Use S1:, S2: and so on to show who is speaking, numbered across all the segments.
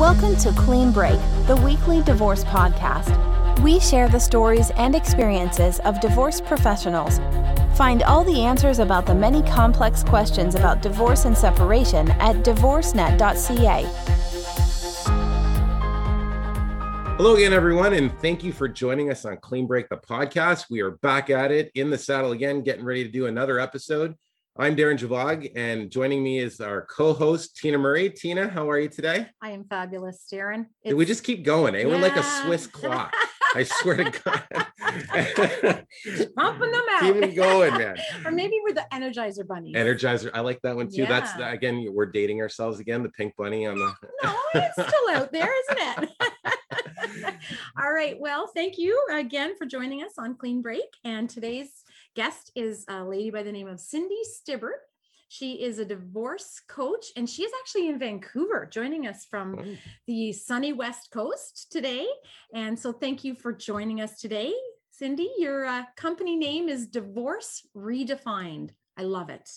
S1: Welcome to Clean Break, the weekly divorce podcast. We share the stories and experiences of divorce professionals. Find all the answers about the many complex questions about divorce and separation at divorcenet.ca.
S2: Hello again, everyone, and thank you for joining us on Clean Break, the podcast. We are back at it in the saddle again, getting ready to do another episode. I'm Darren Javog, and joining me is our co-host Tina Murray. Tina, how are you today?
S3: I am fabulous, Darren.
S2: It's... We just keep going, eh? Yeah. We're like a Swiss clock. I swear to God.
S3: Pumping them out.
S2: Keep them going, man.
S3: or maybe we're the Energizer Bunny.
S2: Energizer. I like that one too. Yeah. That's the, again, we're dating ourselves again. The pink bunny on the.
S3: no, it's still out there, isn't it? All right. Well, thank you again for joining us on Clean Break. And today's guest is a lady by the name of Cindy Stibbert. She is a divorce coach and she is actually in Vancouver joining us from oh. the sunny West Coast today. And so thank you for joining us today. Cindy, your uh, company name is Divorce Redefined. I love it.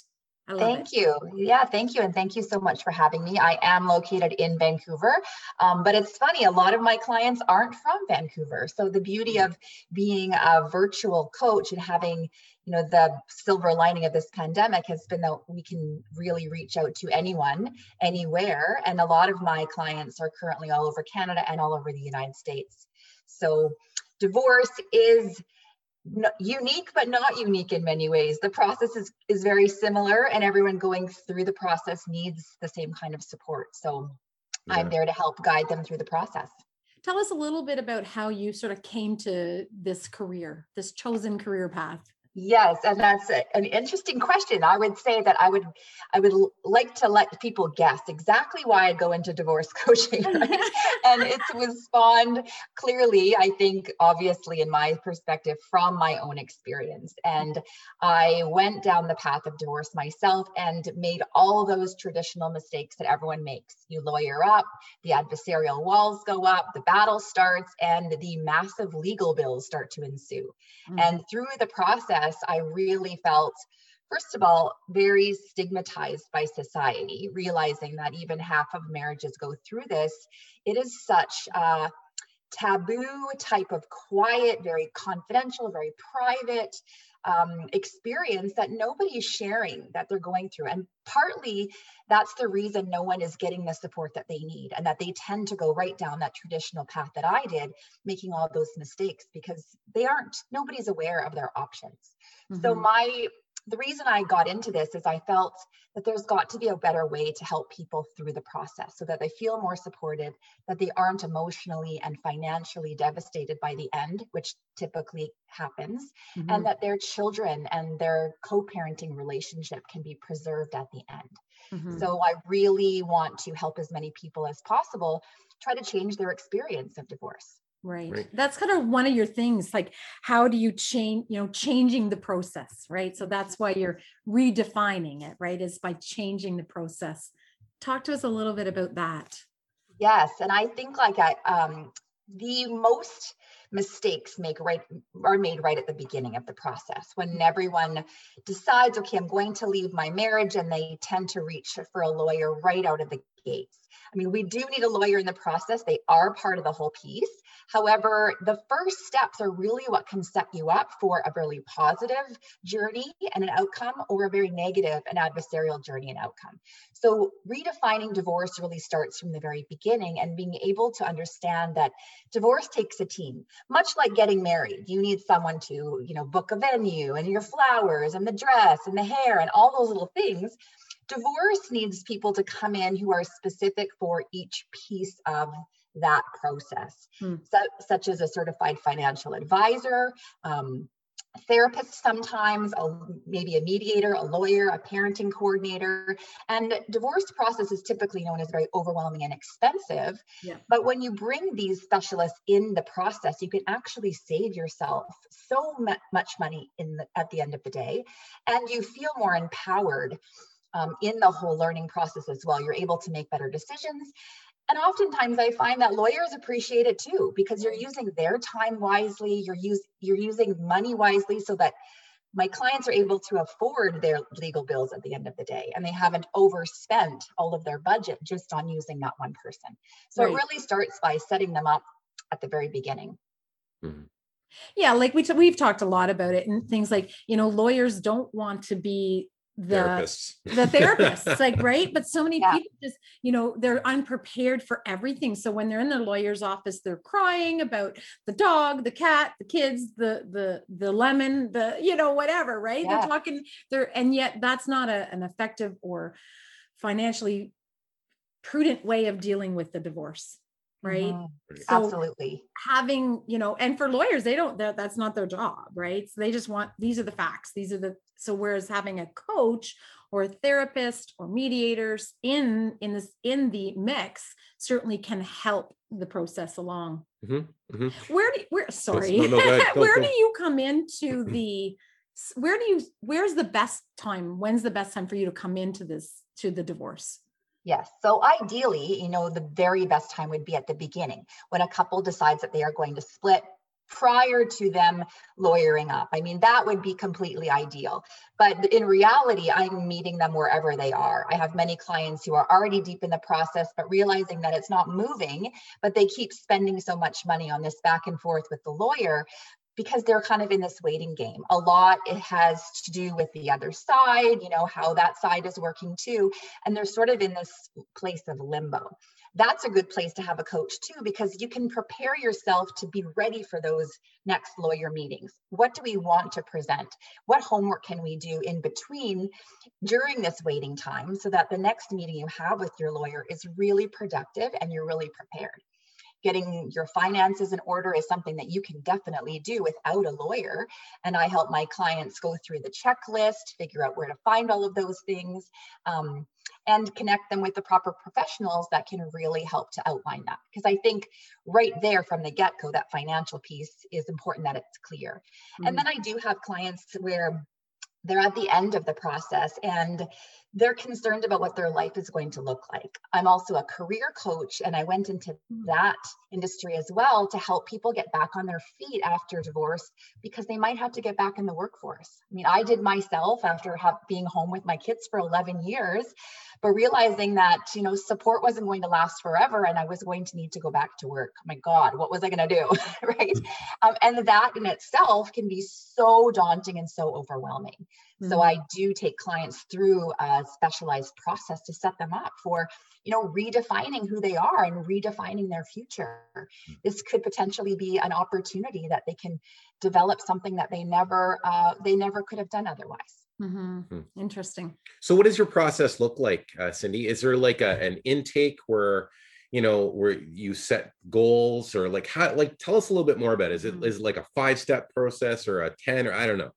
S4: Thank it. you. Yeah, thank you. And thank you so much for having me. I am located in Vancouver, um, but it's funny, a lot of my clients aren't from Vancouver. So the beauty of being a virtual coach and having you know the silver lining of this pandemic has been that we can really reach out to anyone anywhere and a lot of my clients are currently all over canada and all over the united states so divorce is unique but not unique in many ways. The process is is very similar and everyone going through the process needs the same kind of support. So yeah. i'm there to help guide them through the process.
S3: Tell us a little bit about how you sort of came to this career this chosen career path
S4: Yes, and that's a, an interesting question. I would say that I would I would like to let people guess exactly why I go into divorce coaching. Right? and it was spawned clearly, I think, obviously, in my perspective, from my own experience. And I went down the path of divorce myself and made all those traditional mistakes that everyone makes. You lawyer up, the adversarial walls go up, the battle starts, and the massive legal bills start to ensue. Mm-hmm. And through the process I really felt, first of all, very stigmatized by society, realizing that even half of marriages go through this. It is such a taboo type of quiet, very confidential, very private um, experience that nobody is sharing that they're going through. And partly that's the reason no one is getting the support that they need and that they tend to go right down that traditional path that I did, making all those mistakes because they aren't, nobody's aware of their options. Mm-hmm. So my the reason I got into this is I felt that there's got to be a better way to help people through the process so that they feel more supported, that they aren't emotionally and financially devastated by the end, which typically happens, mm-hmm. and that their children and their co parenting relationship can be preserved at the end. Mm-hmm. So I really want to help as many people as possible try to change their experience of divorce.
S3: Right. right. That's kind of one of your things. Like, how do you change, you know, changing the process, right? So that's why you're redefining it, right? Is by changing the process. Talk to us a little bit about that.
S4: Yes. And I think like I um the most mistakes make right are made right at the beginning of the process when everyone decides okay i'm going to leave my marriage and they tend to reach for a lawyer right out of the i mean we do need a lawyer in the process they are part of the whole piece However, the first steps are really what can set you up for a really positive journey and an outcome or a very negative and adversarial journey and outcome. So redefining divorce really starts from the very beginning and being able to understand that divorce takes a team, much like getting married. You need someone to, you know, book a venue and your flowers and the dress and the hair and all those little things divorce needs people to come in who are specific for each piece of that process, hmm. so, such as a certified financial advisor, um, therapist sometimes, a, maybe a mediator, a lawyer, a parenting coordinator. And divorce process is typically known as very overwhelming and expensive. Yeah. But when you bring these specialists in the process, you can actually save yourself so much money in the, at the end of the day, and you feel more empowered. Um, in the whole learning process as well. You're able to make better decisions and oftentimes I find that lawyers appreciate it too because you're using their time wisely, you're use, you're using money wisely so that my clients are able to afford their legal bills at the end of the day and they haven't overspent all of their budget just on using that one person. So right. it really starts by setting them up at the very beginning.
S3: Mm-hmm. Yeah, like we t- we've talked a lot about it and things like, you know, lawyers don't want to be the therapists. the therapists like right but so many yeah. people just you know they're unprepared for everything so when they're in the lawyer's office they're crying about the dog the cat the kids the the the lemon the you know whatever right yeah. they're talking they're and yet that's not a, an effective or financially prudent way of dealing with the divorce right
S4: mm-hmm. so absolutely
S3: having you know and for lawyers they don't that's not their job right so they just want these are the facts these are the so whereas having a coach or a therapist or mediators in in this in the mix certainly can help the process along mm-hmm. Mm-hmm. where do you, where sorry no, no, go where go. do you come into the where do you where's the best time when's the best time for you to come into this to the divorce
S4: Yes. So ideally, you know, the very best time would be at the beginning when a couple decides that they are going to split prior to them lawyering up. I mean, that would be completely ideal. But in reality, I'm meeting them wherever they are. I have many clients who are already deep in the process, but realizing that it's not moving, but they keep spending so much money on this back and forth with the lawyer because they're kind of in this waiting game. A lot it has to do with the other side, you know, how that side is working too. And they're sort of in this place of limbo. That's a good place to have a coach too, because you can prepare yourself to be ready for those next lawyer meetings. What do we want to present? What homework can we do in between during this waiting time so that the next meeting you have with your lawyer is really productive and you're really prepared? Getting your finances in order is something that you can definitely do without a lawyer. And I help my clients go through the checklist, figure out where to find all of those things, um, and connect them with the proper professionals that can really help to outline that. Because I think right there from the get go, that financial piece is important that it's clear. Mm-hmm. And then I do have clients where they're at the end of the process and they're concerned about what their life is going to look like. I'm also a career coach, and I went into hmm. that industry as well to help people get back on their feet after divorce because they might have to get back in the workforce. I mean, I did myself after have, being home with my kids for 11 years, but realizing that you know support wasn't going to last forever, and I was going to need to go back to work. My God, what was I going to do, right? Hmm. Um, and that in itself can be so daunting and so overwhelming. So I do take clients through a specialized process to set them up for, you know, redefining who they are and redefining their future. Mm. This could potentially be an opportunity that they can develop something that they never uh, they never could have done otherwise.
S3: Mm-hmm. Hmm. Interesting.
S2: So, what does your process look like, uh, Cindy? Is there like a, an intake where you know where you set goals or like how like tell us a little bit more about it. Is it mm-hmm. is it like a five step process or a 10 or I don't know?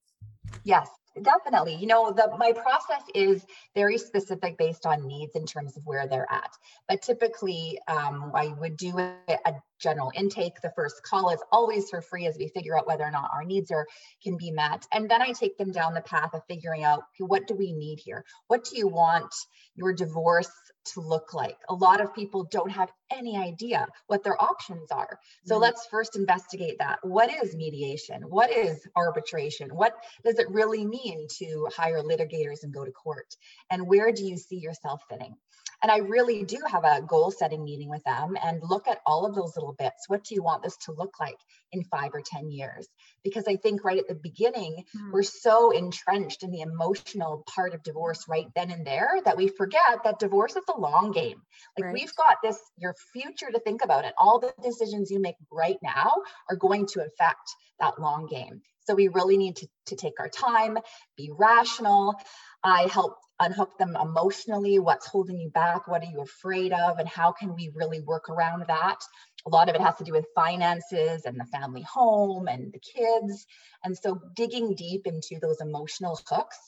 S4: Yes definitely. You know the my process is very specific based on needs in terms of where they're at. But typically um, i would do a, a, general intake the first call is always for free as we figure out whether or not our needs are can be met and then i take them down the path of figuring out what do we need here what do you want your divorce to look like. A lot of people don't have any idea what their options are. So mm-hmm. let's first investigate that. What is mediation? What is arbitration? What does it really mean to hire litigators and go to court? And where do you see yourself fitting? And I really do have a goal setting meeting with them and look at all of those little bits. What do you want this to look like in five or 10 years? Because I think right at the beginning, mm. we're so entrenched in the emotional part of divorce right then and there that we forget that divorce is a long game. Like right. we've got this, your future to think about, and all the decisions you make right now are going to affect that long game. So we really need to, to take our time, be rational. I help unhook them emotionally. What's holding you back? What are you afraid of? And how can we really work around that? A lot of it has to do with finances and the family home and the kids. And so digging deep into those emotional hooks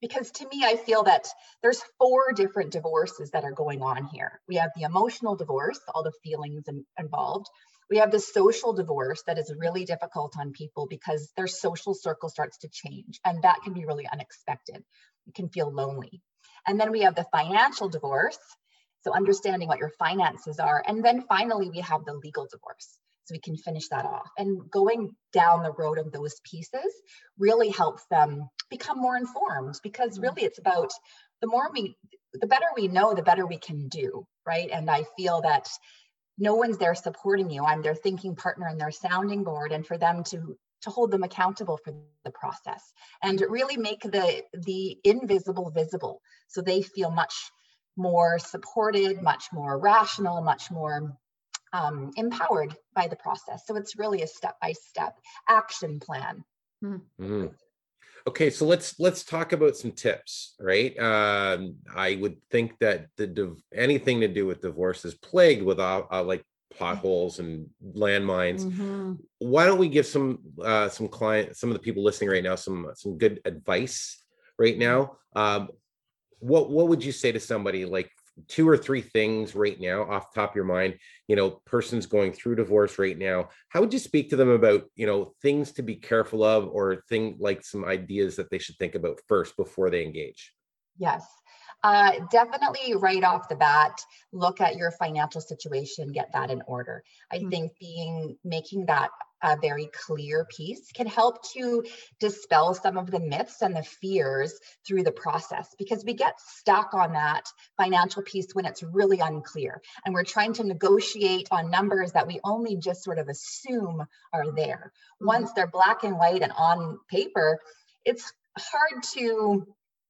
S4: because to me i feel that there's four different divorces that are going on here we have the emotional divorce all the feelings in, involved we have the social divorce that is really difficult on people because their social circle starts to change and that can be really unexpected. You can feel lonely. And then we have the financial divorce so understanding what your finances are. And then finally we have the legal divorce so we can finish that off. And going down the road of those pieces really helps them become more informed because really it's about the more we the better we know the better we can do right? And i feel that no one's there supporting you. I'm their thinking partner and their sounding board and for them to to hold them accountable for the process and really make the the invisible visible so they feel much more supported much more rational much more um, empowered by the process. So it's really a step by step action plan.
S2: Mm-hmm. Okay, so let's let's talk about some tips, right? Um, I would think that the div- anything to do with divorce is plagued with uh, uh, like potholes and landmines. Mm-hmm. Why don't we give some uh, some client, some of the people listening right now, some some good advice right now? Um, what what would you say to somebody like two or three things right now off top of your mind you know person's going through divorce right now. How would you speak to them about you know things to be careful of or thing like some ideas that they should think about first before they engage?
S4: Yes. Uh, definitely right off the bat look at your financial situation get that in order. I mm-hmm. think being making that a very clear piece can help to dispel some of the myths and the fears through the process because we get stuck on that financial piece when it's really unclear and we're trying to negotiate on numbers that we only just sort of assume are there. Mm-hmm. Once they're black and white and on paper, it's hard to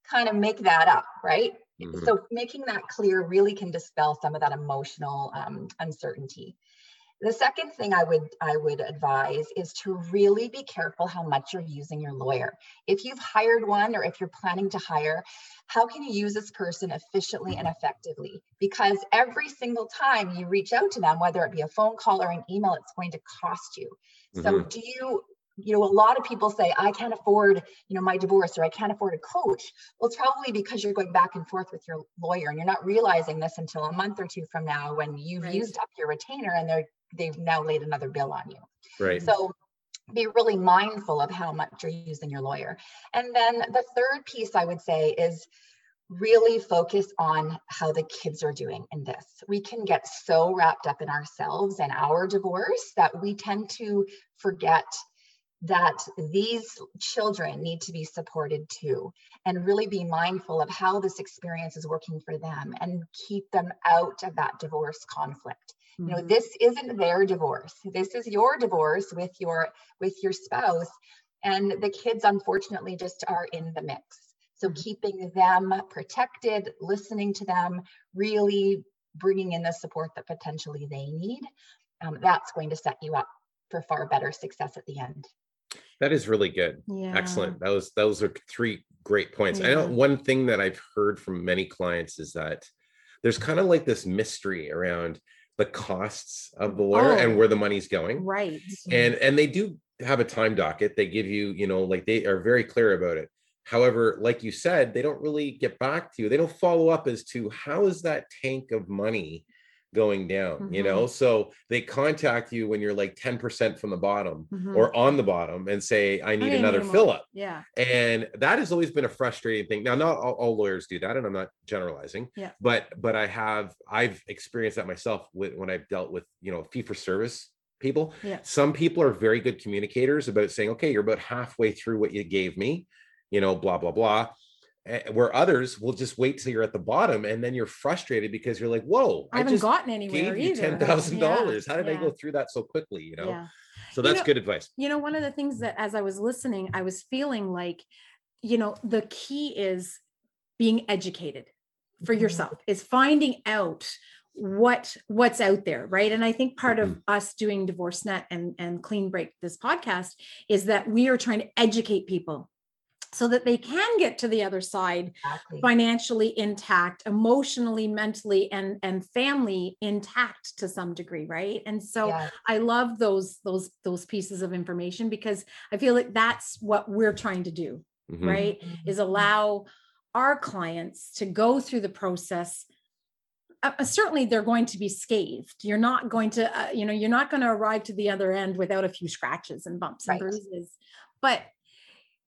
S4: kind of make that up, right? Mm-hmm. So making that clear really can dispel some of that emotional um, uncertainty. The second thing I would I would advise is to really be careful how much you're using your lawyer. If you've hired one or if you're planning to hire, how can you use this person efficiently and effectively? Because every single time you reach out to them, whether it be a phone call or an email, it's going to cost you. Mm-hmm. So do you you know a lot of people say i can't afford you know my divorce or i can't afford a coach well it's probably because you're going back and forth with your lawyer and you're not realizing this until a month or two from now when you've right. used up your retainer and they're they've now laid another bill on you.
S2: Right.
S4: So be really mindful of how much you're using your lawyer. And then the third piece I would say is really focus on how the kids are doing in this. We can get so wrapped up in ourselves and our divorce that we tend to forget that these children need to be supported too and really be mindful of how this experience is working for them and keep them out of that divorce conflict you know mm-hmm. this isn't their divorce this is your divorce with your with your spouse and the kids unfortunately just are in the mix so mm-hmm. keeping them protected listening to them really bringing in the support that potentially they need um, that's going to set you up for far better success at the end
S2: that is really good yeah. excellent those those are three great points yeah. i know one thing that i've heard from many clients is that there's kind of like this mystery around the costs of the lawyer oh, and where the money's going.
S3: Right.
S2: And mm-hmm. and they do have a time docket. They give you, you know, like they are very clear about it. However, like you said, they don't really get back to you. They don't follow up as to how is that tank of money going down mm-hmm. you know? So they contact you when you're like 10% from the bottom mm-hmm. or on the bottom and say i need I another fill up
S3: yeah.
S2: And that has always been a frustrating thing. Now not all, all, lawyers do that and i'm not generalizing
S3: yeah.
S2: but but i have i've experienced that myself with when i've dealt with you know fee for service people.
S3: Yeah.
S2: Some people are very good communicators about saying okay you're about halfway through what you gave me you know blah blah blah where others will just wait till you're at the bottom and then you're frustrated because you're like, whoa,
S3: I, haven't gotten anywhere
S2: gave you ten thousand dollars. How did yeah. I go through that so quickly? You know, yeah. so that's you know, good advice.
S3: You know, one of the things that as I was listening, I was feeling like, you know, the key is being educated for mm-hmm. yourself, is finding out what what's out there right and i think part mm-hmm. of us doing divorce net and and clean break this podcast is that we are trying to educate people so that they can get to the other side exactly. financially intact emotionally mentally and and family intact to some degree right and so yeah. i love those those those pieces of information because i feel like that's what we're trying to do mm-hmm. right mm-hmm. is allow our clients to go through the process uh, uh certainly they're going to be scathed you're not going to uh, you know you're not going to arrive to the other end without a few scratches and bumps right. and bruises but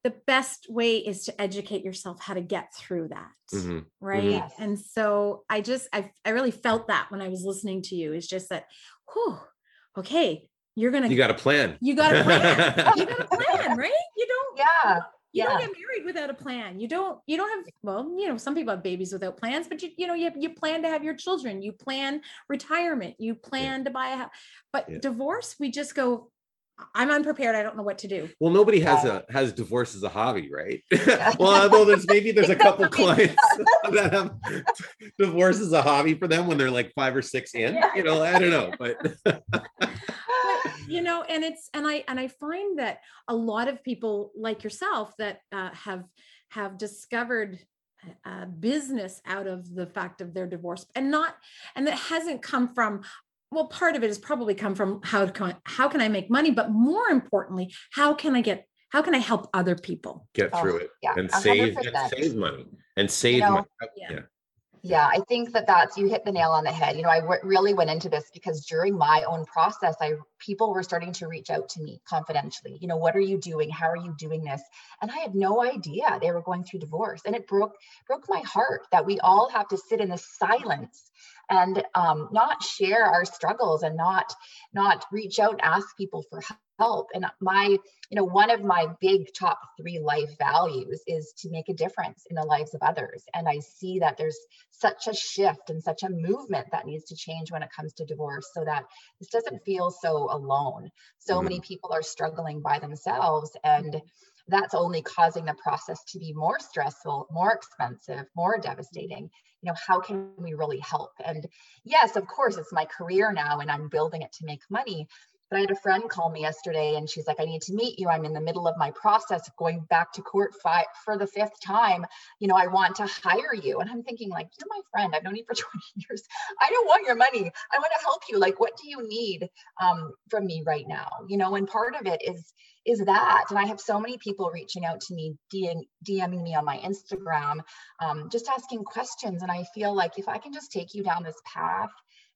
S3: the best way is to educate yourself how to get through that mm-hmm. right mm-hmm. and so i just I, I really felt that when i was listening to you it's just that whew, okay you're gonna
S2: you got a plan
S3: you got a plan you got a plan right you don't
S4: yeah
S3: you
S4: Yeah.
S3: don't get married without a plan. You don't, you don't have, well, you know, some people have babies without plans, but you, you know, you, you plan to have your children, you plan retirement, you plan to buy a house. But
S2: Yeah.
S3: divorce, we just go, I'm unprepared. I don't know what to do.
S2: Well, nobody has a has divorce as a hobby, right? well, although there's maybe there's a couple clients that have divorce as a hobby for them when they're like five or six in.
S4: Yeah.
S2: You know, I don't know, but
S3: but you know and it's and i and i find that a lot of people like yourself that uh, have have discovered uh, business out of the fact of their divorce and not and that hasn't come from well part of it has probably come from how can how can i make money but more importantly how can i get how can i help other people
S2: get
S4: Oh,
S2: through it
S4: yeah,
S2: and save
S4: hundred
S2: and
S4: percent.
S2: save money and save
S4: know,
S2: money.
S3: yeah.
S2: Yeah.
S4: Yeah, I think that that's you hit the nail on the head. You know, I w- really went into this because during my own process, I people were starting to reach out to me confidentially. You know, what are you doing? How are you doing this? And I had no idea they were going through divorce, and it broke broke my heart that we all have to sit in the silence and um, not share our struggles and not not reach out and ask people for help. And my you know one of my big top three life values is to make a difference in the lives of others and i see that there's such a shift and such a movement that needs to change when it comes to divorce so that this doesn't feel so alone. So
S2: Mhm.
S4: many people are struggling by themselves and that's only causing the process to be more stressful more expensive more devastating. You know how can we really help? And yes of course it's my career now and i'm building it to make money but I had a friend call me yesterday and she's like, I need to meet you. I'm in the middle of my process going back to court fi- for the fifth time. You know, I want to hire you. And I'm thinking, like, you're my friend. I've known you for 20 years. I don't want your money. I want to help you. Like, what do you need um, from me right now? You know, and part of it is is that. And I have so many people reaching out to me, DM, DMing me on my Instagram, um, just asking questions. And I feel like if I can just take you down this path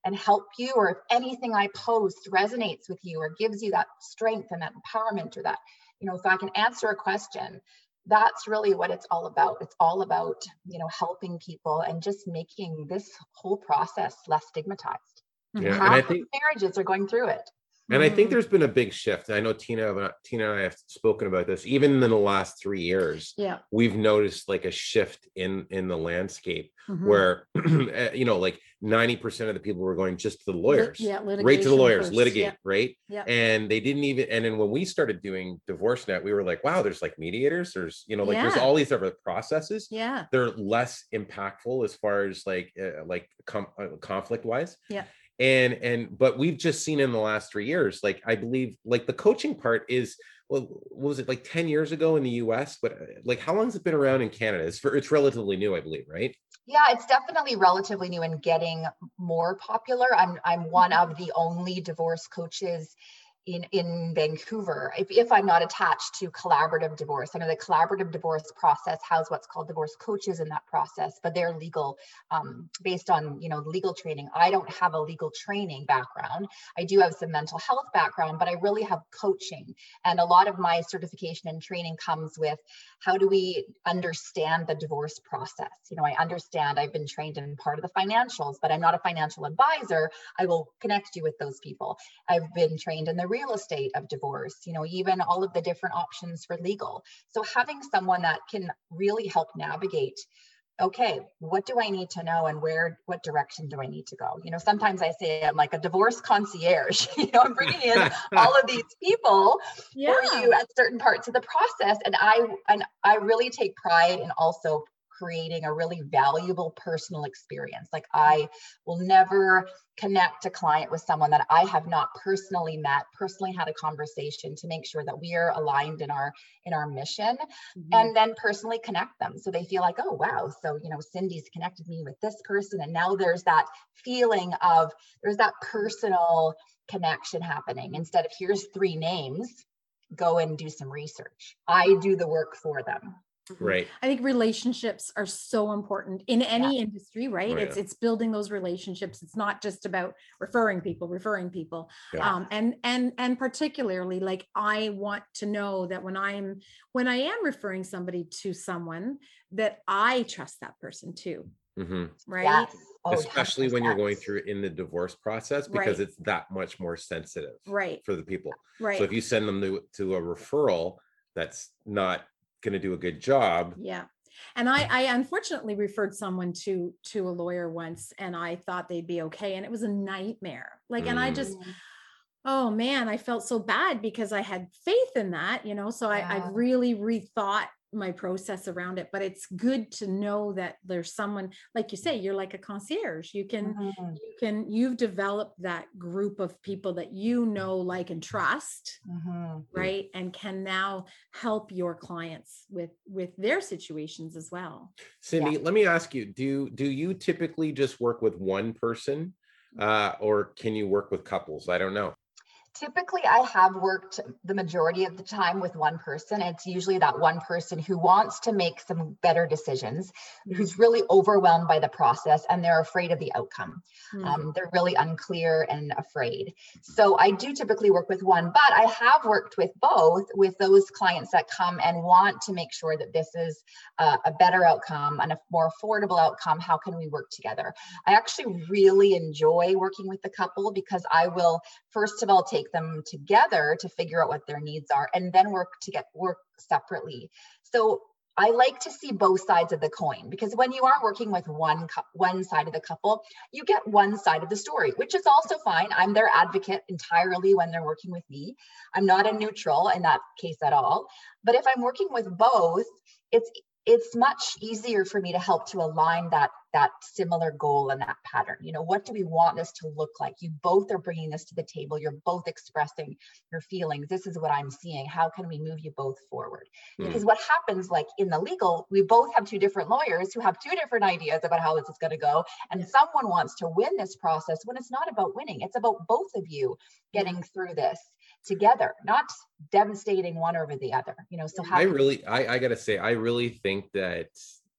S4: and help you, or if anything I post resonates with you or gives you that strength and that empowerment, or that, you know, if I can answer a question, that's really what it's all about. It's all about, you know, helping people and just making this whole process less stigmatized. Mm-hmm.
S2: Yeah, and
S4: Half
S2: I
S4: of
S2: think
S4: marriages are going through it.
S2: And I think
S3: Mhm.
S2: there's been a big shift. I know Tina uh, Tina and I have spoken about this even in the last three years.
S3: yeah
S2: We've noticed like a shift in in the landscape
S3: Mhm.
S2: where uh, you know like 90% of the people were going just to the lawyers
S3: yeah
S2: right to the lawyers
S3: first,
S2: litigate
S3: yeah.
S2: right
S3: Yeah.
S2: and they didn't even and then when we started doing divorce net we were like wow there's like mediators there's you know like there's all these other processes
S3: yeah
S2: they're less impactful as far as like uh, like com- uh, conflict wise
S3: Yeah.
S2: And and but we've just seen in the last three years like i believe like the coaching part is well what was it like 10 years ago in the us but uh, like how long has it been around in canada it's for it's relatively new i believe right
S4: Yeah, it's definitely relatively new and getting more popular. I'm I'm one of the only divorce coaches in in Vancouver. If, if I'm not attached to collaborative divorce, I know the collaborative divorce process has what's called divorce coaches in that process, but they're legal um, based on you know legal training. I don't have a legal training background. I do have some mental health background, but I really have coaching, and a lot of my certification and training comes with how do we understand the divorce process you know i understand i've been trained in part of the financials but i'm not a financial advisor i will connect you with those people i've been trained in the real estate of divorce you know even all of the different options for legal. So having someone that can really help navigate okay what do i need to know and where what direction do i need to go? You know sometimes i say i'm like a divorce concierge you know i'm bringing in all of these people
S3: yeah.
S4: for you at certain parts of the process. And i and i really take pride in also creating a really valuable personal experience. Like i will never connect a client with someone that i have not personally met personally had a conversation to make sure that we are aligned in our in our mission
S3: Mhm.
S4: and then personally connect them. So they feel like oh wow so you know cindy's connected me with this person and now there's that feeling of there's that personal connection happening. Instead of here's three names go and do some research. I do the work for them
S2: right
S3: I think relationships are so important in any industry, right?
S2: Oh,
S3: It's
S2: yeah.
S3: it's building those relationships. It's not just about referring people, referring people.
S2: Yeah.
S3: Um, and and and particularly like I want to know that when I'm when I am referring somebody to someone that I trust that person too,
S2: hmm
S3: right?
S4: yes Oh,
S2: especially when you're going through in the divorce process because
S3: Right.
S2: it's that much more sensitive
S3: Right.
S2: for the people
S3: Right.
S2: so if you send them to, to a referral that's not going to do a good job.
S3: Yeah. And I, I unfortunately referred someone to to a lawyer once and I thought they'd be okay. And it was a nightmare. Like, and I just
S4: Mm.
S3: oh man, I felt so bad because I had faith in that, you know. So I,
S4: Yeah.
S3: I've really rethought my process around it. But it's good to know that there's someone, like you say, you're like a concierge. You can
S4: Mhm,
S3: you can you've developed that group of people that you know, like, and trust
S4: mhm.
S3: right and can now help your clients with with their situations as well
S2: Cindy, let me ask you, do do you typically just work with one person uh, or can you work with couples? I don't know.
S4: Typically, I have worked the majority of the time with one person. It's usually that one person who wants to make some better decisions, who's really overwhelmed by the process and they're afraid of the outcome.
S3: Mm.
S4: Um, they're really unclear and afraid. So I do typically work with one, but I have worked with both with those clients that come and want to make sure that this is uh, a better outcome and a more affordable outcome. How can we work together? I actually really enjoy working with the couple because I will, first of all, take them together to figure out what their needs are and then work to get work separately. So I like to see both sides of the coin because when you are working with one one side of the couple, you get one side of the story, which is also fine. I'm their advocate entirely when they're working with me. I'm not a neutral in that case at all. But if I'm working with both, it's it's much easier for me to help to align that that similar goal and that pattern. You know what do we want this to look like? You both are bringing this to the table. You're both expressing your feelings. This is what i'm seeing. How can we move you both forward?
S2: Mm.
S4: because what happens like in the legal we both have two different lawyers who have two different ideas about how this is going to go and someone wants to win this process when it's not about winning. It's about both of you getting through this together not devastating one over the other you know so how
S2: I really, I, I got to say, I really think that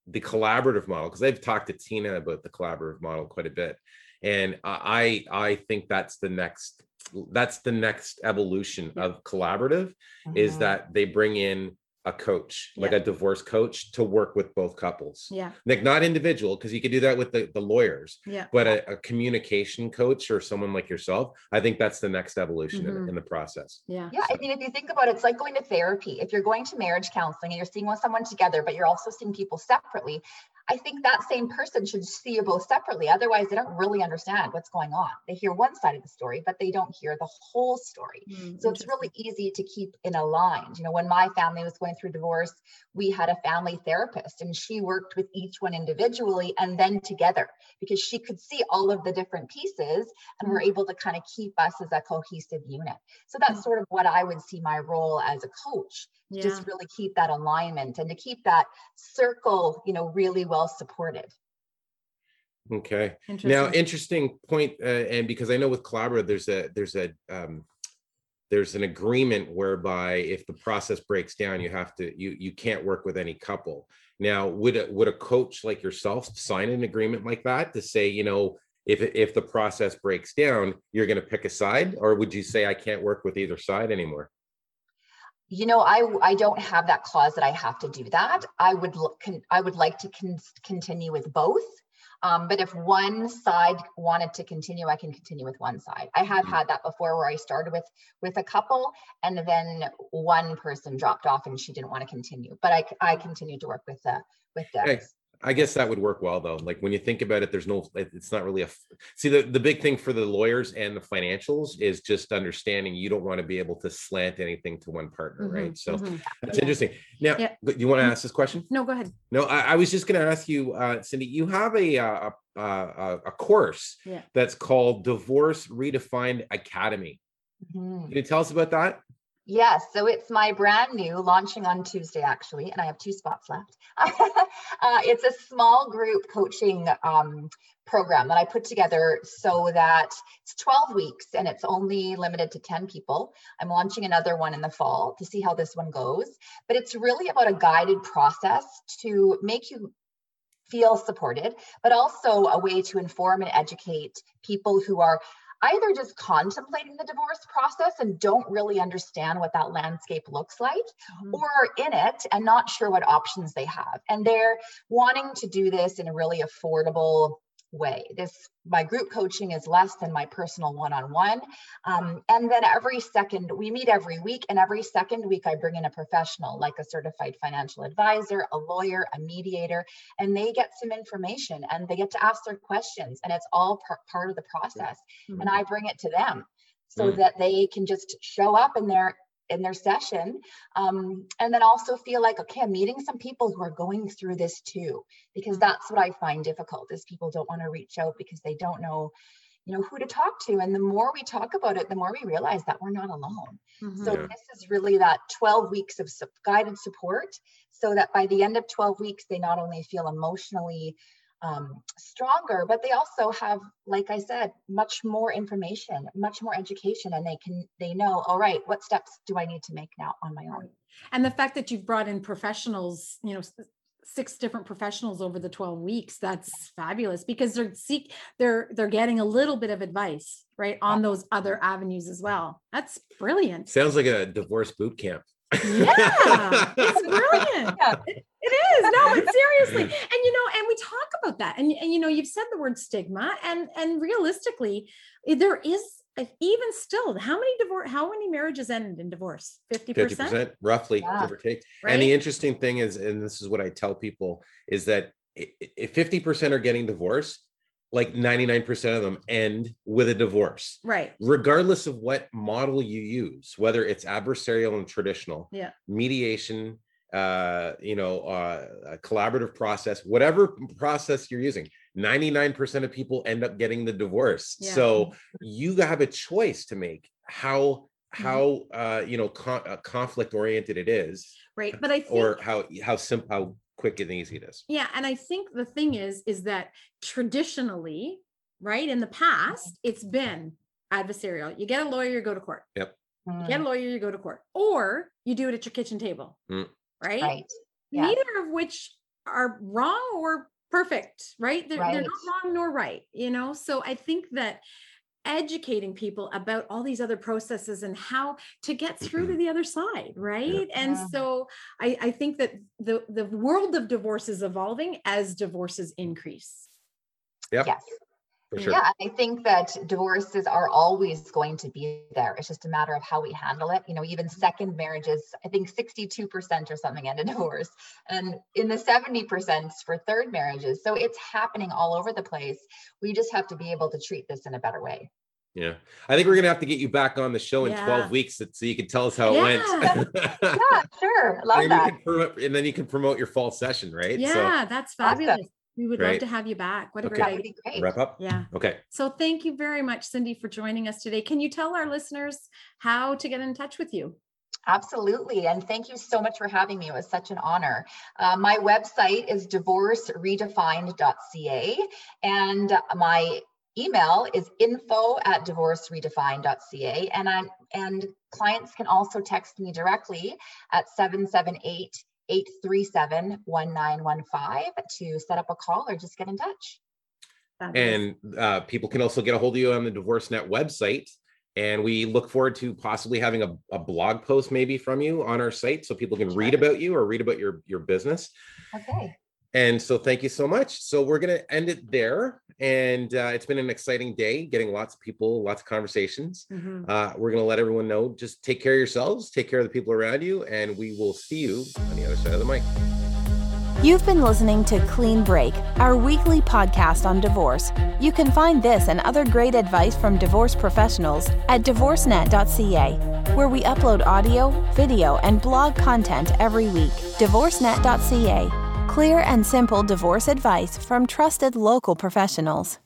S2: the collaborative model, because I've talked to Tina about the collaborative model quite a bit, and I, I think that's the next, that's the next evolution of collaborative is
S4: Mhm.
S2: that they bring in a coach, like a divorce coach, to work with both couples.
S3: yeah
S2: Like not individual, because you could do that with the, the lawyers,
S3: yeah
S2: but a, a communication coach or someone like yourself. I think that's the next evolution in,
S3: Mhm.
S2: in the process.
S3: yeah
S4: Yeah, I mean, if you think about it, it's like going to therapy. If you're going to marriage counseling and you're seeing with someone together, but you're also seeing people separately, I think that same person should see you both separately. Otherwise, they don't really understand what's going on. They hear one side of the story, but they don't hear the whole story.
S3: Mm,
S4: So it's really easy to keep in aligned. You know, when my family was going through divorce, we had a family therapist and she worked with each one individually and then together because she could see all of the different pieces and were able to kind of keep us as a cohesive unit. So that's sort of what I would see my role as a coach. To
S3: yeah
S4: Just really keep that alignment and to keep that circle, you know, really well supported.
S2: Okay.
S3: interesting
S2: Now, interesting point, uh, and because I know with collaborative, there's a there's a um, there's an agreement whereby if the process breaks down, you have to you you can't work with any couple. Now, would a, would a coach like yourself sign an agreement like that to say, you know, if if the process breaks down, you're going to pick a side, or would you say I can't work with either side anymore?
S4: You know, I I don't have that clause that I have to do that. I would look con, I would like to con, continue with both. Um, but if one side wanted to continue, I can continue with one side. I have
S2: Mhm.
S4: had that before where I started with with a couple and then one person dropped off and she didn't want to continue. But i i continued to work with the with the
S2: Okay. I guess that would work well though. Like when you think about it, there's no, it's not really a. see, the, the big thing for the lawyers and the financials is just understanding you don't want to be able to slant anything to one partner,
S3: Mhm,
S2: right? So
S3: mhm.
S2: that's
S4: Yeah.
S2: interesting. Now,
S3: Yeah.
S2: you want to ask this question?
S3: no go ahead
S2: No, I, I was just going to ask you, uh, Cindy, you have a, uh, a, a, a course
S3: Yeah.
S2: that's called Divorce Redefined Academy.
S4: Mhm.
S2: Can you tell us about that?
S4: Yes, so it's my brand new launching on Tuesday, actually, and I have two spots left. uh, it's a small group coaching um, program that I put together so that it's 12 weeks and it's only limited to 10 people. I'm launching another one in the fall to see how this one goes, but it's really about a guided process to make you feel supported, but also a way to inform and educate people who are either just contemplating the divorce process and don't really understand what that landscape looks like,
S3: Mhm.
S4: or are in it and not sure what options they have. And they're wanting to do this in a really affordable way. This my group coaching is less than my personal one-on-one. Um, and then every second we meet every week, and every second week I bring in a professional like a certified financial advisor, a lawyer, a mediator, and they get some information and they get to ask their questions, and it's all par- part of the process. Mm-hmm. And I bring it to them so mm. that they can just show up in their in their session um, and then also feel like okay i'm meeting some people who are going through this too because that's what i find difficult is people don't want to reach out because they don't know you know who to talk to and the more we talk about it the more we realize that we're not alone mm-hmm. so yeah. this is really that 12 weeks of guided support so that by the end of 12 weeks they not only feel emotionally um, stronger, but they also have, like I said, much more information, much more education, and they can they know, all right, what steps do I need to make now on my own?
S3: And the fact that you've brought in professionals, you know, six different professionals over the 12 weeks that's fabulous because they're seek they're they're getting a little bit of advice right on those other avenues as well that's brilliant
S2: sounds like a divorce boot camp
S3: yeah, it's brilliant. Yeah. It, it is. No, but seriously. And you know, and we talk about that. And, and you know, you've said the word stigma and and realistically, eh, there is eh, even still how many divorce how many marriages end in divorce 50% 50%
S2: roughly yeah. give or take right? and the interesting thing is and this is what i tell people is that if 50% are getting divorced like 99% of them end with a divorce.
S3: Right.
S2: Regardless of what model you use, whether it's adversarial and traditional,
S3: yeah.
S2: mediation, uh, you know, uh, a collaborative process, whatever process you're using, 99% of people end up getting the divorce. Yeah. So you have a choice to make how mm-hmm. how uh, you know con- uh, conflict oriented it is,
S3: right? But I think,
S2: or how how simple how quick and easy it is.
S3: Yeah, and I think the thing is is that traditionally, right, in the past, it's been adversarial. You get a lawyer, you go to court.
S2: Yep.
S3: You get a lawyer, you go to court, or you do it at your kitchen table, mm. Right? Right. Yeah. Neither of which are wrong or perfect, right? They're, right? they're not wrong nor right, you know. So I think that educating people about all these other processes and how to get through to mm-hmm. the other side right yeah. and so I, I think that the the world of divorce is evolving as divorces increase
S2: yep.
S4: yes Sure. Yeah, I think that divorces are always going to be there. It's just a matter of how we handle it. You know, even mm-hmm. second marriages, I think 62% or something end in divorce, and in the 70% for third marriages. So it's happening all over the place. We just have to be able to treat this in a better way.
S2: Yeah. I think we're going to have to get you back on the show in yeah. 12 weeks so you can tell us how it
S4: yeah. went. yeah, sure. Love
S2: and
S4: that.
S2: Promote, and then you can promote your fall session, right?
S3: Yeah, so, that's fabulous. Awesome. We would love to have you back. What a okay. great
S4: idea.
S2: Wrap up.
S3: Yeah.
S2: Okay.
S3: So thank you very much, Cindy, for joining us today. Can you tell our listeners how to get in touch with you?
S4: Absolutely. And thank you so much for having me. It was such an honor. Uh, my website is divorceredefined.ca and my email is info at divorceredefined.ca and i and clients can also text me directly at 778 837 1915 to set up a call or just get in touch.
S2: And uh, people can also get a hold of you on the DivorceNet website. And we look forward to possibly having a, a blog post maybe from you on our site so people can sure. read about you or read about your, your business.
S4: Okay.
S2: And so thank you so much. So we're going to end it there. And uh, it's been an exciting day, getting lots of people, lots of conversations. Mm-hmm. Uh, we're going to let everyone know just take care of yourselves, take care of the people around you, and we will see you on the other side of the mic.
S1: You've been listening to Clean Break, our weekly podcast on divorce. You can find this and other great advice from divorce professionals at divorcenet.ca, where we upload audio, video, and blog content every week. Divorcenet.ca Clear and simple divorce advice from trusted local professionals.